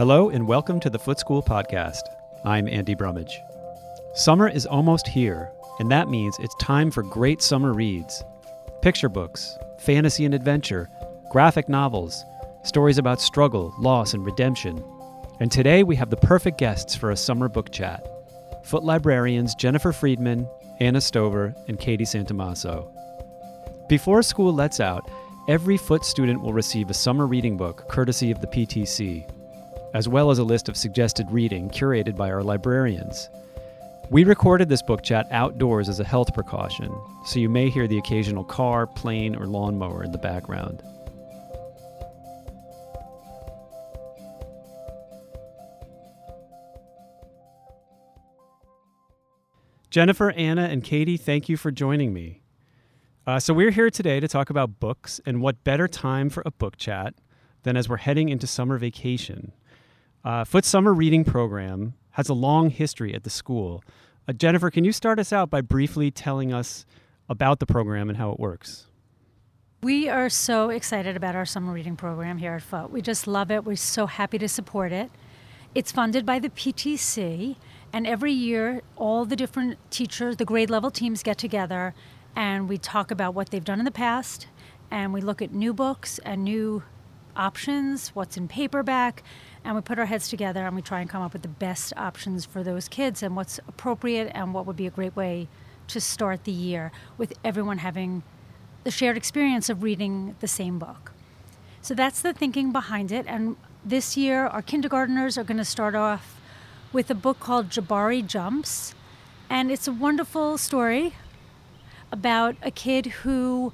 Hello and welcome to the Foote School Podcast. I'm Andy Brummage. Summer is almost here, and that means it's time for great summer reads picture books, fantasy and adventure, graphic novels, stories about struggle, loss, and redemption. And today we have the perfect guests for a summer book chat Foote librarians Jennifer Friedman, Anna Stover, and Katie Santamasso. Before school lets out, every Foote student will receive a summer reading book courtesy of the PTC as well as a list of suggested reading curated by our librarians. We recorded this book chat outdoors as a health precaution, so you may hear the occasional car, plane, or lawnmower in the background. Jennifer, Anna, and Katie, thank you for joining me. Uh, so, we're here today to talk about books, and what better time for a book chat than as we're heading into summer vacation. Uh, Foote Summer Reading Program has a long history at the school. Uh, Jennifer, can you start us out by briefly telling us about the program and how it works? We are so excited about our summer reading program here at Foote. We just love it. We're so happy to support it. It's funded by the PTC, and every year, all the different teachers, the grade level teams get together and we talk about what they've done in the past, and we look at new books and new options, what's in paperback, and we put our heads together and we try and come up with the best options for those kids and what's appropriate and what would be a great way to start the year with everyone having the shared experience of reading the same book. So that's the thinking behind it. And this year, our kindergarteners are going to start off with a book called Jabari Jumps. And it's a wonderful story about a kid who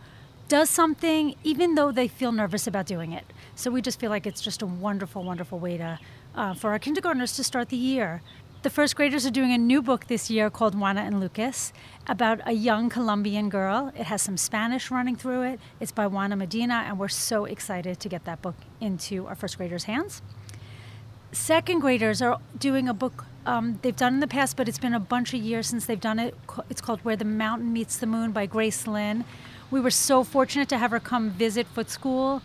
does something even though they feel nervous about doing it. So we just feel like it's just a wonderful, wonderful way to uh, for our kindergartners to start the year. The first graders are doing a new book this year called Juana and Lucas about a young Colombian girl. It has some Spanish running through it. It's by Juana Medina, and we're so excited to get that book into our first graders' hands. Second graders are doing a book um, they've done in the past, but it's been a bunch of years since they've done it. It's called Where the Mountain Meets the Moon by Grace Lin. We were so fortunate to have her come visit Foote School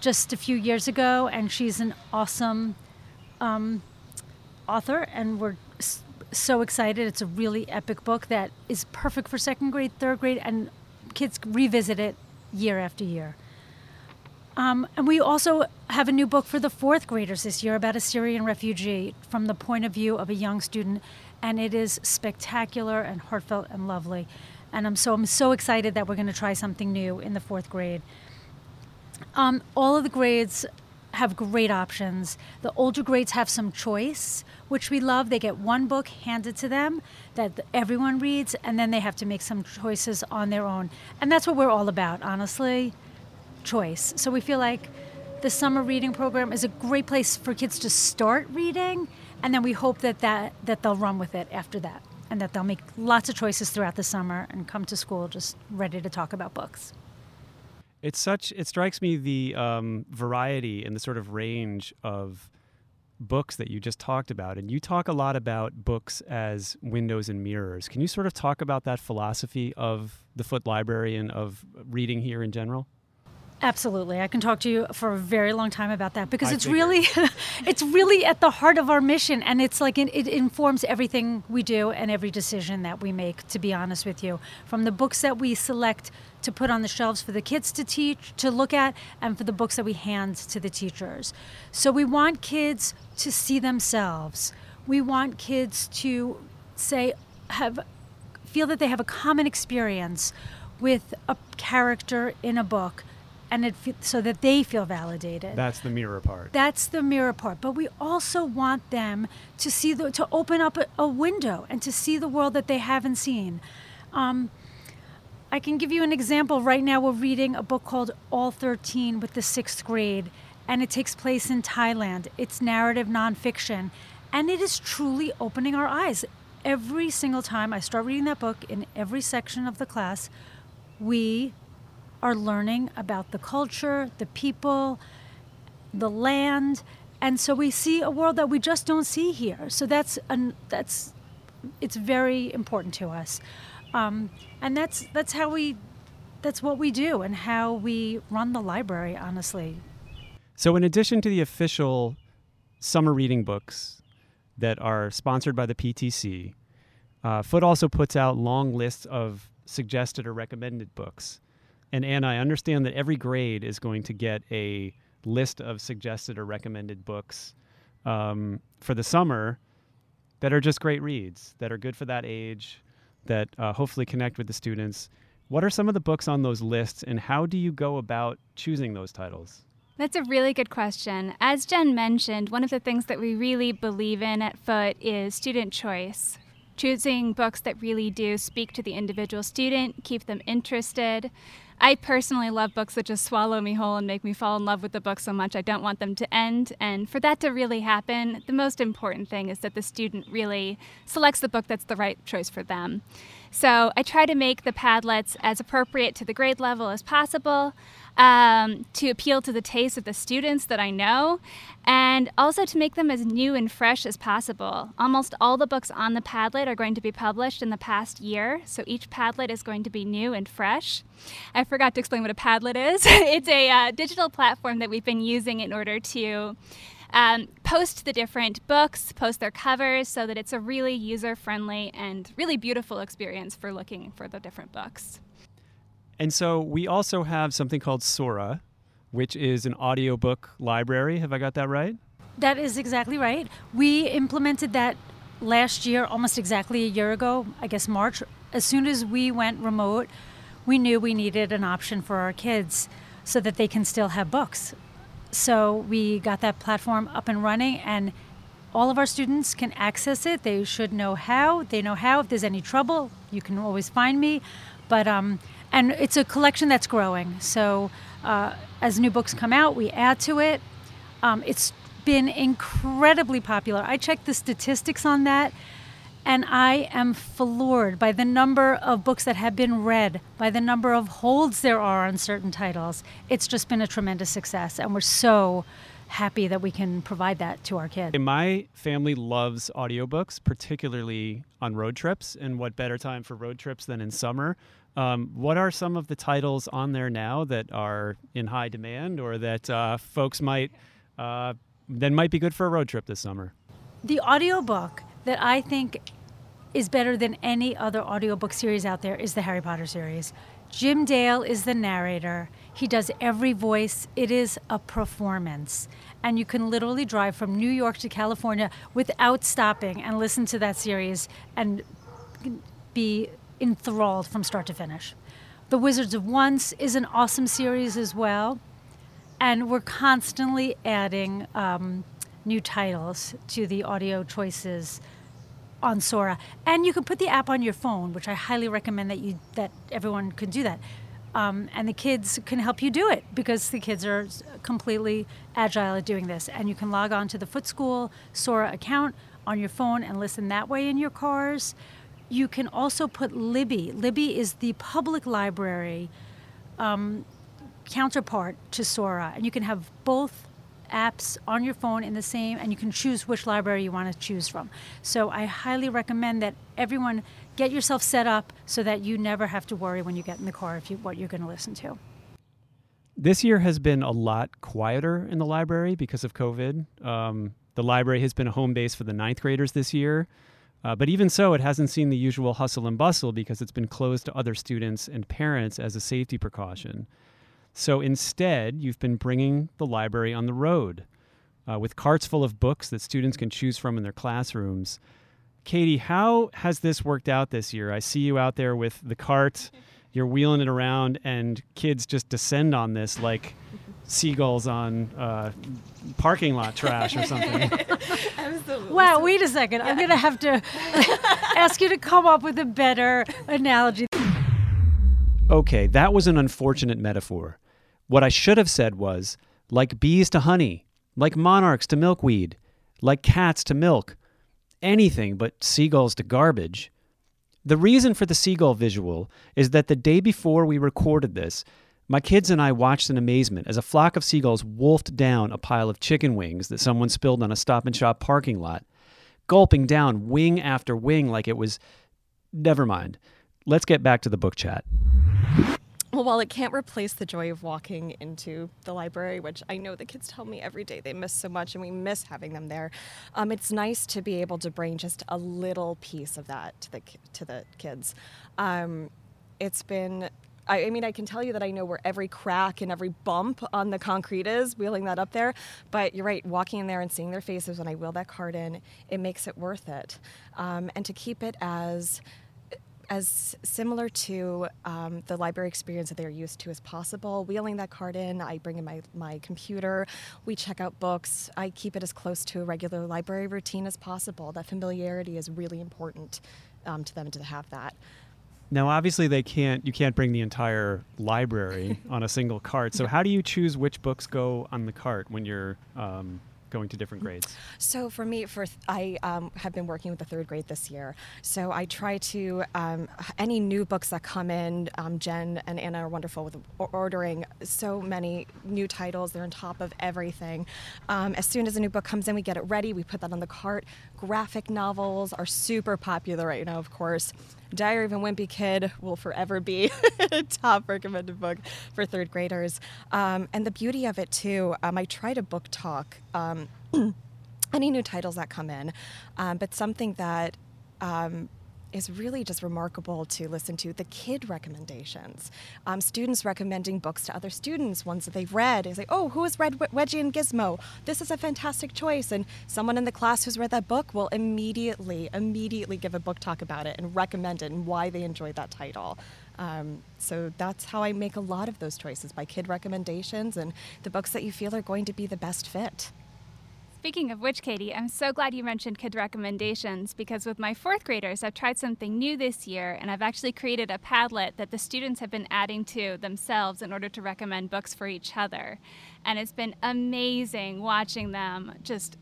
just a few years ago, and she's an awesome um, author, and we're so excited. It's a really epic book that is perfect for second grade, third grade, and kids revisit it year after year. Um, and we also have a new book for the fourth graders this year about a Syrian refugee from the point of view of a young student, and it is spectacular and heartfelt and lovely. And I'm so I'm so excited that we're going to try something new in the fourth grade. Um, all of the grades have great options. The older grades have some choice, which we love. They get one book handed to them that everyone reads, and then they have to make some choices on their own. And that's what we're all about, honestly choice. So we feel like the summer reading program is a great place for kids to start reading, and then we hope that, that, that they'll run with it after that, and that they'll make lots of choices throughout the summer and come to school just ready to talk about books. It's such. It strikes me the um, variety and the sort of range of books that you just talked about, and you talk a lot about books as windows and mirrors. Can you sort of talk about that philosophy of the Foote Library and of reading here in general? Absolutely. I can talk to you for a very long time about that because I it's really it's really at the heart of our mission and it's like it, it, informs everything we do and every decision that we make to be honest with you. From the books that we select to put on the shelves for the kids to teach to look at and for the books that we hand to the teachers. So we want kids to see themselves. We want kids to say have feel that they have a common experience with a character in a book and it so that they feel validated. That's the mirror part. That's the mirror part. But we also want them to see the to open up a, a window and to see the world that they haven't seen. Um, I can give you an example. Right now, we're reading a book called All 13 with the sixth grade, and it takes place in Thailand. It's narrative nonfiction, and it is truly opening our eyes. Every single time I start reading that book in every section of the class, we are learning about the culture, the people, the land, and so we see a world that we just don't see here. So that's an, that's it's very important to us, um, and that's that's how we that's what we do and how we run the library. Honestly. So in addition to the official summer reading books that are sponsored by the PTC. Uh, Foote also puts out long lists of suggested or recommended books. And Anna, I understand that every grade is going to get a list of suggested or recommended books um, for the summer that are just great reads, that are good for that age, that uh, hopefully connect with the students. What are some of the books on those lists, and how do you go about choosing those titles? That's a really good question. As Jen mentioned, one of the things that we really believe in at Foote is student choice. Choosing books that really do speak to the individual student, keep them interested. I personally love books that just swallow me whole and make me fall in love with the book so much I don't want them to end. And for that to really happen, the most important thing is that the student really selects the book that's the right choice for them. So I try to make the Padlets as appropriate to the grade level as possible um, to appeal to the taste of the students that I know, and also to make them as new and fresh as possible. Almost all the books on the Padlet are going to be published in the past year, so each Padlet is going to be new and fresh. I forgot to explain what a Padlet is. it's a uh, digital platform that we've been using in order to um, post the different books, post their covers, so that it's a really user friendly and really beautiful experience for looking for the different books. And so we also have something called Sora, which is an audiobook library. Have I got that right? That is exactly right. We implemented that last year, almost exactly a year ago, I guess March. As soon as we went remote, we knew we needed an option for our kids so that they can still have books. So we got that platform up and running, and all of our students can access it. They should know how. They know how. If there's any trouble, you can always find me. But um, and it's a collection that's growing. So uh, as new books come out, we add to it. Um, it's been incredibly popular. I checked the statistics on that, and I am floored by the number of books that have been read, by the number of holds there are on certain titles. It's just been a tremendous success, and we're so happy that we can provide that to our kids. My family loves audiobooks, particularly on road trips. And what better time for road trips than in summer? Um, what are some of the titles on there now that are in high demand or that uh, folks might uh, that might be good for a road trip this summer? The audiobook that I think is better than any other audiobook series out there is the Harry Potter series. Jim Dale is the narrator. He does every voice. It is a performance. And you can literally drive from New York to California without stopping and listen to that series and be enthralled from start to finish. The Wizards of Once is an awesome series as well, and we're constantly adding um, new titles to the audio choices on Sora. And you can put the app on your phone, which I highly recommend that you that everyone can do that. Um, and the kids can help you do it because the kids are completely agile at doing this. And you can log on to the Foote School Sora account on your phone and listen that way in your cars you can also put Libby. Libby is the public library um, counterpart to Sora, and you can have both apps on your phone in the same and you can choose which library you want to choose from. So i highly recommend that everyone get yourself set up so that you never have to worry when you get in the car if you what you're going to listen to. This year has been a lot quieter in the library because of covid. Um, the library has been a home base for the ninth graders this year. Uh, but even so, it hasn't seen the usual hustle and bustle because it's been closed to other students and parents as a safety precaution. So instead, you've been bringing the library on the road uh, with carts full of books that students can choose from in their classrooms. Katie, how has this worked out this year? I see you out there with the cart, you're wheeling it around, and kids just descend on this like seagulls on uh, parking lot trash or something. Absolutely. Wow, wait a second. Yeah. I'm going to have to ask you to come up with a better analogy. Okay, that was an unfortunate metaphor. What I should have said was like bees to honey, like monarchs to milkweed, like cats to milk, anything but seagulls to garbage. The reason for the seagull visual is that the day before we recorded this, my kids and I watched in amazement as a flock of seagulls wolfed down a pile of chicken wings that someone spilled on a stop and shop parking lot, gulping down wing after wing like it was. Never mind. Let's get back to the book chat. Well, while it can't replace the joy of walking into the library, which I know the kids tell me every day they miss so much and we miss having them there, um, it's nice to be able to bring just a little piece of that to the, to the kids. Um, it's been I, mean, I can tell you that I know where every crack and every bump on the concrete is, wheeling that up there. But you're right, walking in there and seeing their faces when I wheel that cart in, it makes it worth it. Um, and to keep it as as similar to um, the library experience that they're used to as possible. Wheeling that cart in, I bring in my, my computer, we check out books, I keep it as close to a regular library routine as possible. That familiarity is really important um, to them to have that. Now, obviously, they can't. You can't bring the entire library on a single cart. So, how do you choose which books go on the cart when you're um, going to different grades? So for me, for I um, have been working with the third grade this year. So I try to um, any new books that come in. Um, Jen and Anna are wonderful with ordering so many new titles. They're on top of everything. Um, as soon as a new book comes in, we get it ready. We put that on the cart. Graphic novels are super popular right now, of course. Diary of a Wimpy Kid will forever be a top recommended book for third graders. Um, and the beauty of it, too, um, I try to book talk um, any new titles that come in, um, but something that um, is really just remarkable to listen to the kid recommendations. Um, students recommending books to other students, ones that they've read. They say, oh, who has read Wedgie and Gizmo? This is a fantastic choice. And someone in the class who's read that book will immediately, immediately give a book talk about it and recommend it and why they enjoyed that title. Um, so that's how I make a lot of those choices by kid recommendations and the books that you feel are going to be the best fit. Speaking of which, Katie, I'm so glad you mentioned kid recommendations because with my fourth graders, I've tried something new this year and I've actually created a Padlet that the students have been adding to themselves in order to recommend books for each other. And it's been amazing watching them just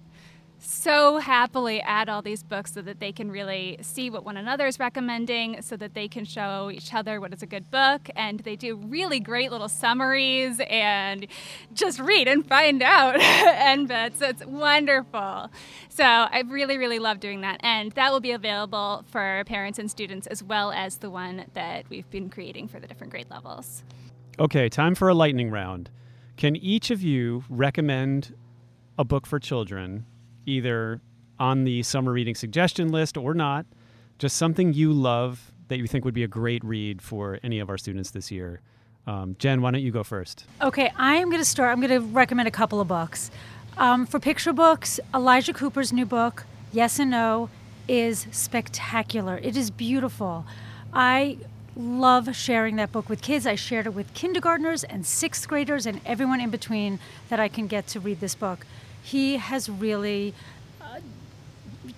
so happily add all these books so that they can really see what one another is recommending, so that they can show each other what is a good book. And they do really great little summaries and just read and find out. and but it's wonderful. So I really, really love doing that. And that will be available for parents and students as well as the one that we've been creating for the different grade levels. Okay, time for a lightning round. Can each of you recommend a book for children either on the summer reading suggestion list or not, just something you love that you think would be a great read for any of our students this year. Um, Jen, why don't you go first? Okay, I am going to start. I'm going to recommend a couple of books. Um, for picture books, Elisha Cooper's new book, Yes and No, is spectacular. It is beautiful. I love sharing that book with kids. I shared it with kindergartners and sixth graders and everyone in between that I can get to read this book he has really uh,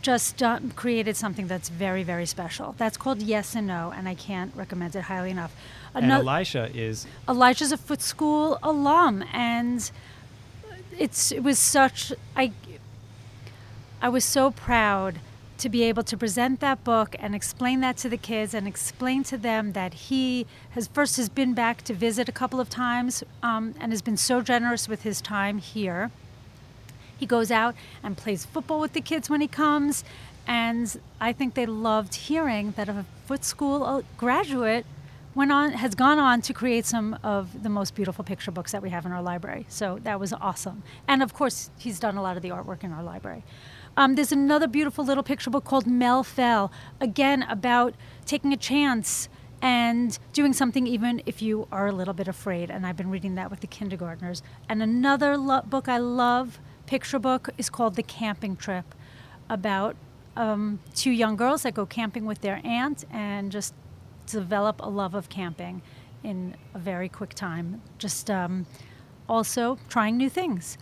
just done, created something that's very, very special. That's called Yes and No, and I can't recommend it highly enough. and Elisha is Elisha's a Foote School alum, and it's it was such I I was so proud to be able to present that book and explain that to the kids and explain to them that he has first has been back to visit a couple of times um, and has been so generous with his time here he goes out and plays football with the kids when he comes. And I think they loved hearing that a Foote school graduate went on has gone on to create some of the most beautiful picture books that we have in our library. So that was awesome. And of course, he's done a lot of the artwork in our library. Um, there's another beautiful little picture book called Mel Fell, again about taking a chance and doing something even if you are a little bit afraid. And I've been reading that with the kindergartners. And another lo- book I love picture book is called The Camping Trip, about um, two young girls that go camping with their aunt and just develop a love of camping in a very quick time. Just um, also trying new things.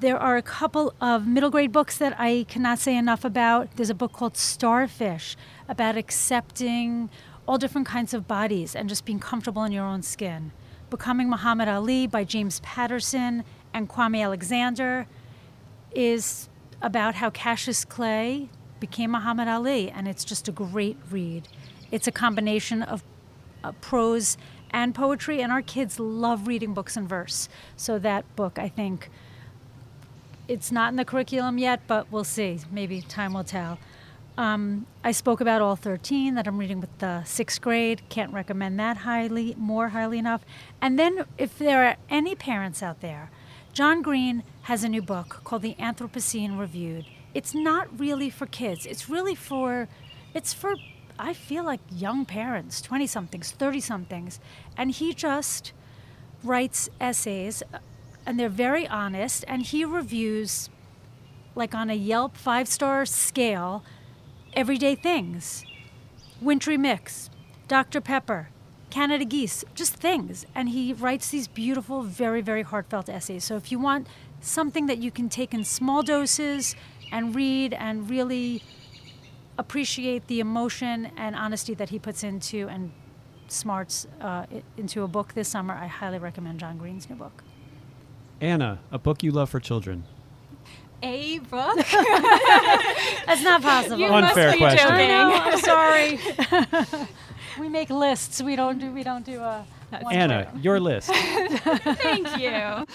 There are a couple of middle grade books that I cannot say enough about. There's a book called Starfish about accepting all different kinds of bodies and just being comfortable in your own skin. Becoming Muhammad Ali by James Patterson and Kwame Alexander is about how Cassius Clay became Muhammad Ali, and it's just a great read. It's a combination of uh, prose and poetry, and our kids love reading books in verse. So that book, I think, it's not in the curriculum yet, but we'll see. Maybe time will tell. Um, I spoke about all 13 that I'm reading with the sixth grade. Can't recommend that highly, more highly enough. And then, if there are any parents out there, John Green has a new book called The Anthropocene Reviewed. It's not really for kids. It's really for, it's for, I feel like young parents, 20 somethings, 30 somethings. And he just writes essays, uh, and they're very honest, and he reviews, like on a Yelp five star scale, everyday things wintry mix, Dr. Pepper, Canada geese, just things. And he writes these beautiful, very, very heartfelt essays. So if you want something that you can take in small doses and read and really appreciate the emotion and honesty that he puts into and smarts uh, into a book this summer, I highly recommend John Green's new book. Anna, a book you love for children. A book? That's not possible. You Unfair must be question. joking. I know. I'm sorry. we make lists. We don't do. We don't do a. one Anna, word. your list. Thank you.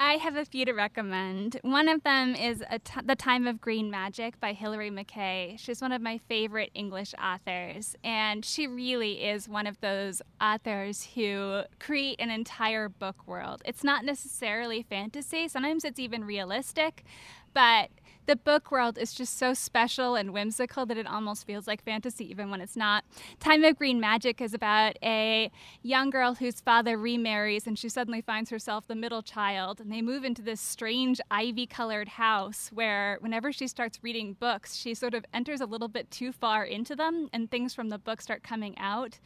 I have a few to recommend. One of them is The Time of Green Magic by Hilary McKay. She's one of my favorite English authors, and she really is one of those authors who create an entire book world. It's not necessarily fantasy, sometimes it's even realistic, but the book world is just so special and whimsical that it almost feels like fantasy, even when it's not. Time of Green Magic is about a young girl whose father remarries and she suddenly finds herself the middle child. And they move into this strange ivy colored house where, whenever she starts reading books, she sort of enters a little bit too far into them and things from the book start coming out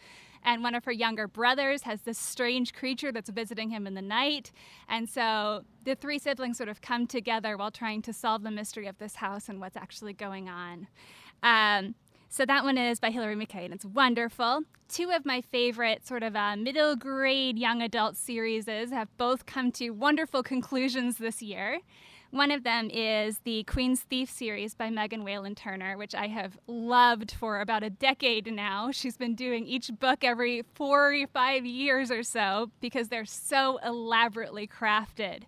and one of her younger brothers has this strange creature that's visiting him in the night. And so the three siblings sort of come together while trying to solve the mystery of this house and what's actually going on. Um, so that one is by Hilary McKay, and it's wonderful. Two of my favorite sort of uh, middle grade young adult series have both come to wonderful conclusions this year. One of them is the Queen's Thief series by Megan Whalen Turner, which I have loved for about a decade now. She's been doing each book every four or five years or so because they're so elaborately crafted.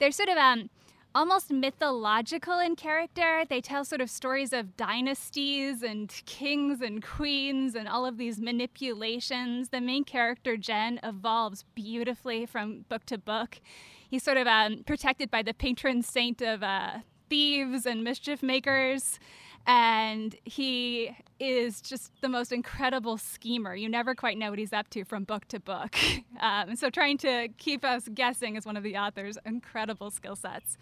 They're sort of um, almost mythological in character. They tell sort of stories of dynasties and kings and queens and all of these manipulations. The main character, Gen, evolves beautifully from book to book. He's sort of um, protected by the patron saint of uh, thieves and mischief makers. And he is just the most incredible schemer. You never quite know what he's up to from book to book. Um, so, trying to keep us guessing is one of the author's incredible skill sets.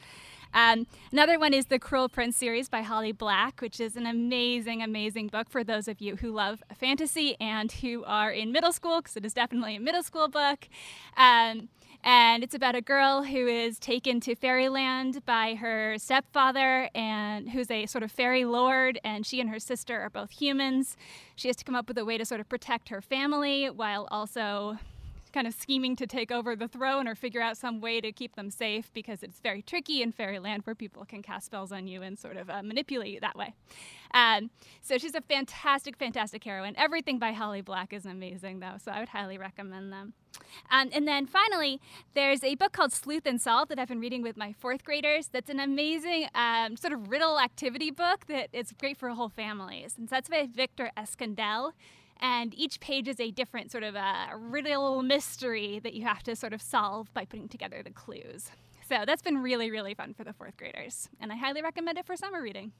Um, another one is the Cruel Prince series by Holly Black, which is an amazing, amazing book for those of you who love fantasy and who are in middle school, because it is definitely a middle school book. Um, and it's about a girl who is taken to fairyland by her stepfather and who's a sort of fairy lord and she and her sister are both humans she has to come up with a way to sort of protect her family while also kind of scheming to take over the throne or figure out some way to keep them safe because it's very tricky in fairyland where people can cast spells on you and sort of uh, manipulate you that way. Um, so she's a fantastic, fantastic heroine. Everything by Holly Black is amazing, though, so I would highly recommend them. Um, and then finally, there's a book called Sleuth and Solve that I've been reading with my fourth graders. That's an amazing um, sort of riddle activity book that is great for whole families. And so that's by Victor Escandell and each page is a different sort of a riddle mystery that you have to sort of solve by putting together the clues. So that's been really, really fun for the fourth graders, and I highly recommend it for summer reading.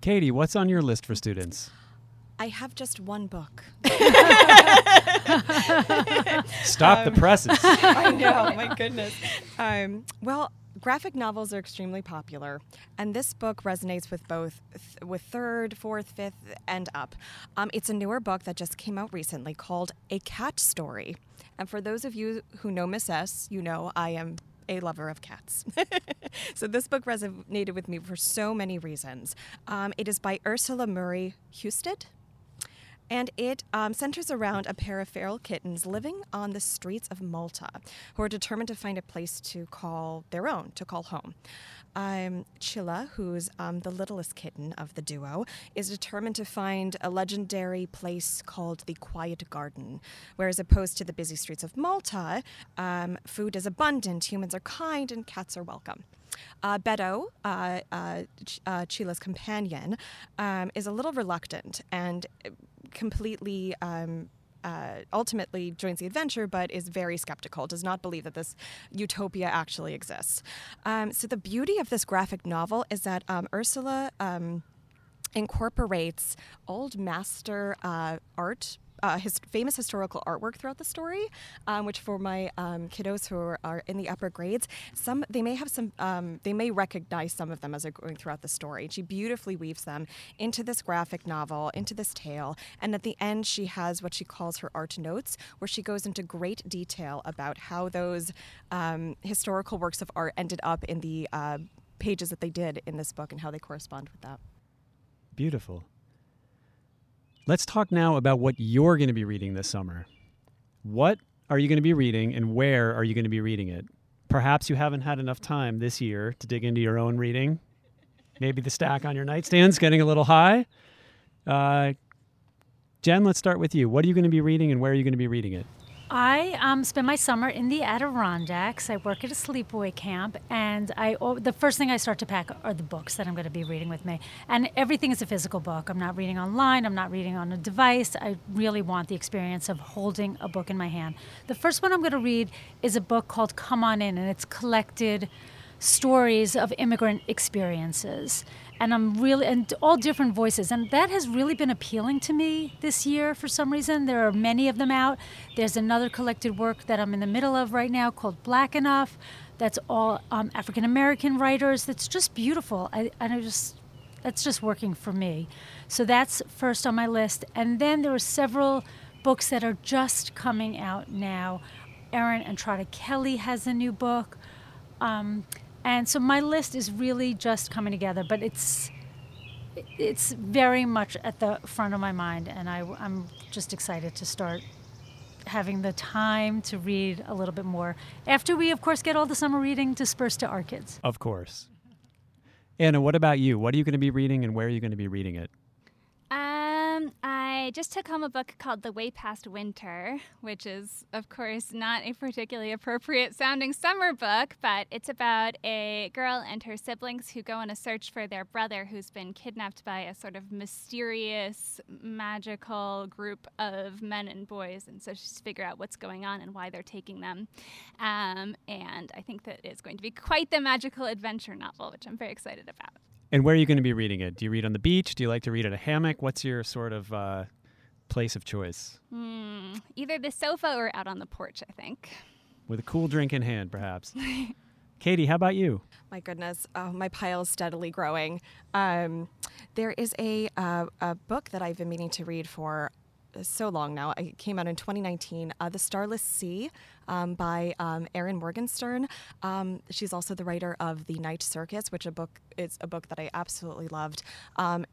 Katie, what's on your list for students? I have just one book. Stop the presses. I know, my goodness. Um, well, graphic novels are extremely popular, and this book resonates with both th- with third, fourth, fifth, and up. Um, it's a newer book that just came out recently called A Cat Story. And for those of you who know Miss S, you know I am a lover of cats. so this book resonated with me for so many reasons. Um, it is by Ursula Murray Husted. And it um, centers around a pair of feral kittens living on the streets of Malta who are determined to find a place to call their own, to call home. Um, Chilla, who's um, the littlest kitten of the duo, is determined to find a legendary place called the Quiet Garden, where, as opposed to the busy streets of Malta, um, food is abundant, humans are kind, and cats are welcome. Uh, Beto, uh, uh, Ch- uh, Chila's companion, um, is a little reluctant and completely. Um, uh, ultimately joins the adventure, but is very skeptical, does not believe that this utopia actually exists. Um, so, the beauty of this graphic novel is that um, Ursula um, incorporates old master uh, art uh, his famous historical artwork throughout the story, um, which for my um, kiddos who are, are, in the upper grades, some they may have some, um, they may recognize some of them as they're going throughout the story. She beautifully weaves them into this graphic novel, into this tale, and at the end she has what she calls her art notes, where she goes into great detail about how those um, historical works of art ended up in the uh, pages that they did in this book and how they correspond with that. Beautiful. Let's talk now about what you're going to be reading this summer. What are you going to be reading and where are you going to be reading it? Perhaps you haven't had enough time this year to dig into your own reading. Maybe the stack on your nightstand's getting a little high. Uh, Jen, let's start with you. What are you going to be reading and where are you going to be reading it? I um, spend my summer in the Adirondacks. I work at a sleepaway camp, and I the first thing I start to pack are the books that I'm going to be reading with me. And everything is a physical book. I'm not reading online. I'm not reading on a device. I really want the experience of holding a book in my hand. The first one I'm going to read is a book called Come On In, and it's collected stories of immigrant experiences and I'm really and all different voices. And that has really been appealing to me this year for some reason. There are many of them out. There's another collected work that I'm in the middle of right now called Black Enough. That's all um, African American writers. That's just beautiful. I, and I just that's just working for me. So that's first on my list. And then there are several books that are just coming out now. Erin Entrada Kelly has a new book. Um, and so my list is really just coming together, but it's it's very much at the front of my mind, and I, I'm just excited to start having the time to read a little bit more. After we, of course, get all the summer reading dispersed to our kids. Of course. Anna, what about you? What are you going to be reading, and where are you going to be reading it? Um, I just took home a book called The Way Past Winter, which is, of course, not a particularly appropriate sounding summer book, but it's about a girl and her siblings who go on a search for their brother who's been kidnapped by a sort of mysterious, magical group of men and boys. And so she's figure out what's going on and why they're taking them. Um, and I think that it's going to be quite the magical adventure novel, which I'm very excited about. And where are you going to be reading it? Do you read on the beach? Do you like to read at a hammock? What's your sort of uh, place of choice? Mm, either the sofa or out on the porch, I think. With a cool drink in hand, perhaps. Katie, how about you? My goodness, oh, my pile is steadily growing. Um, there is a, uh, a book that I've been meaning to read for so long now. It came out in 2019, uh, The Starless Sea um, by um, Erin Morgenstern. Um, she's also the writer of The Night Circus, which a book is a book that I absolutely loved. Um,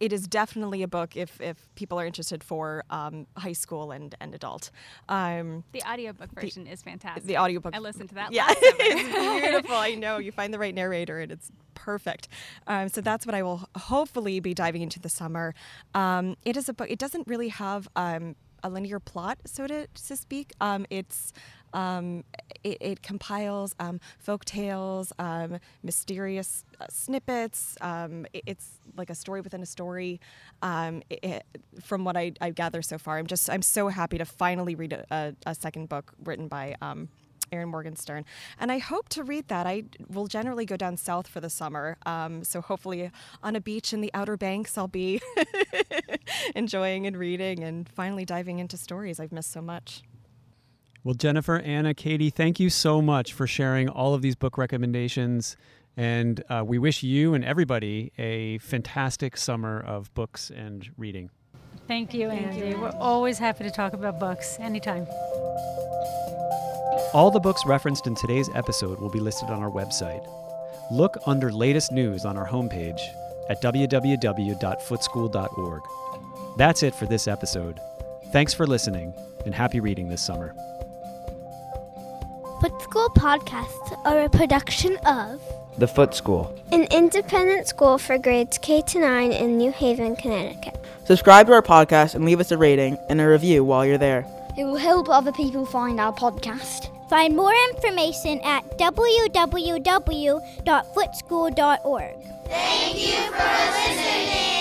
it is definitely a book if, if people are interested for um, high school and, and adult. Um, the audiobook version the, is fantastic. The audiobook. I listened to that yeah, it's beautiful. I know. You find the right narrator and it's perfect. Um, so that's what I will hopefully be diving into the summer. Um, it is a book. It doesn't really have um, a linear plot, so to, to speak. Um, it's um, it, it, compiles um, folk tales, um, mysterious uh, snippets. Um, it, it's like a story within a story. Um, it, from what I, I, gather so far, I'm just I'm so happy to finally read a, a, a second book written by um, Erin Morgenstern. And I hope to read that. I will generally go down south for the summer. Um, so hopefully on a beach in the Outer Banks, I'll be enjoying and reading and finally diving into stories I've missed so much. Well, Jennifer, Anna, Katie, thank you so much for sharing all of these book recommendations. And uh, we wish you and everybody a fantastic summer of books and reading. Thank you, Andy. Thank you. We're always happy to talk about books anytime. All the books referenced in today's episode will be listed on our website. Look under latest news on our homepage at www.footeschool.org. That's it for this episode. Thanks for listening and happy reading this summer. Foote School podcasts are a production of The Foote School. an independent school for grades K to 9 in New Haven, Connecticut. Subscribe to our podcast and leave us a rating and a review while you're there. It will help other people find our podcast. Find more information at www.footeschool.org. Thank you for listening.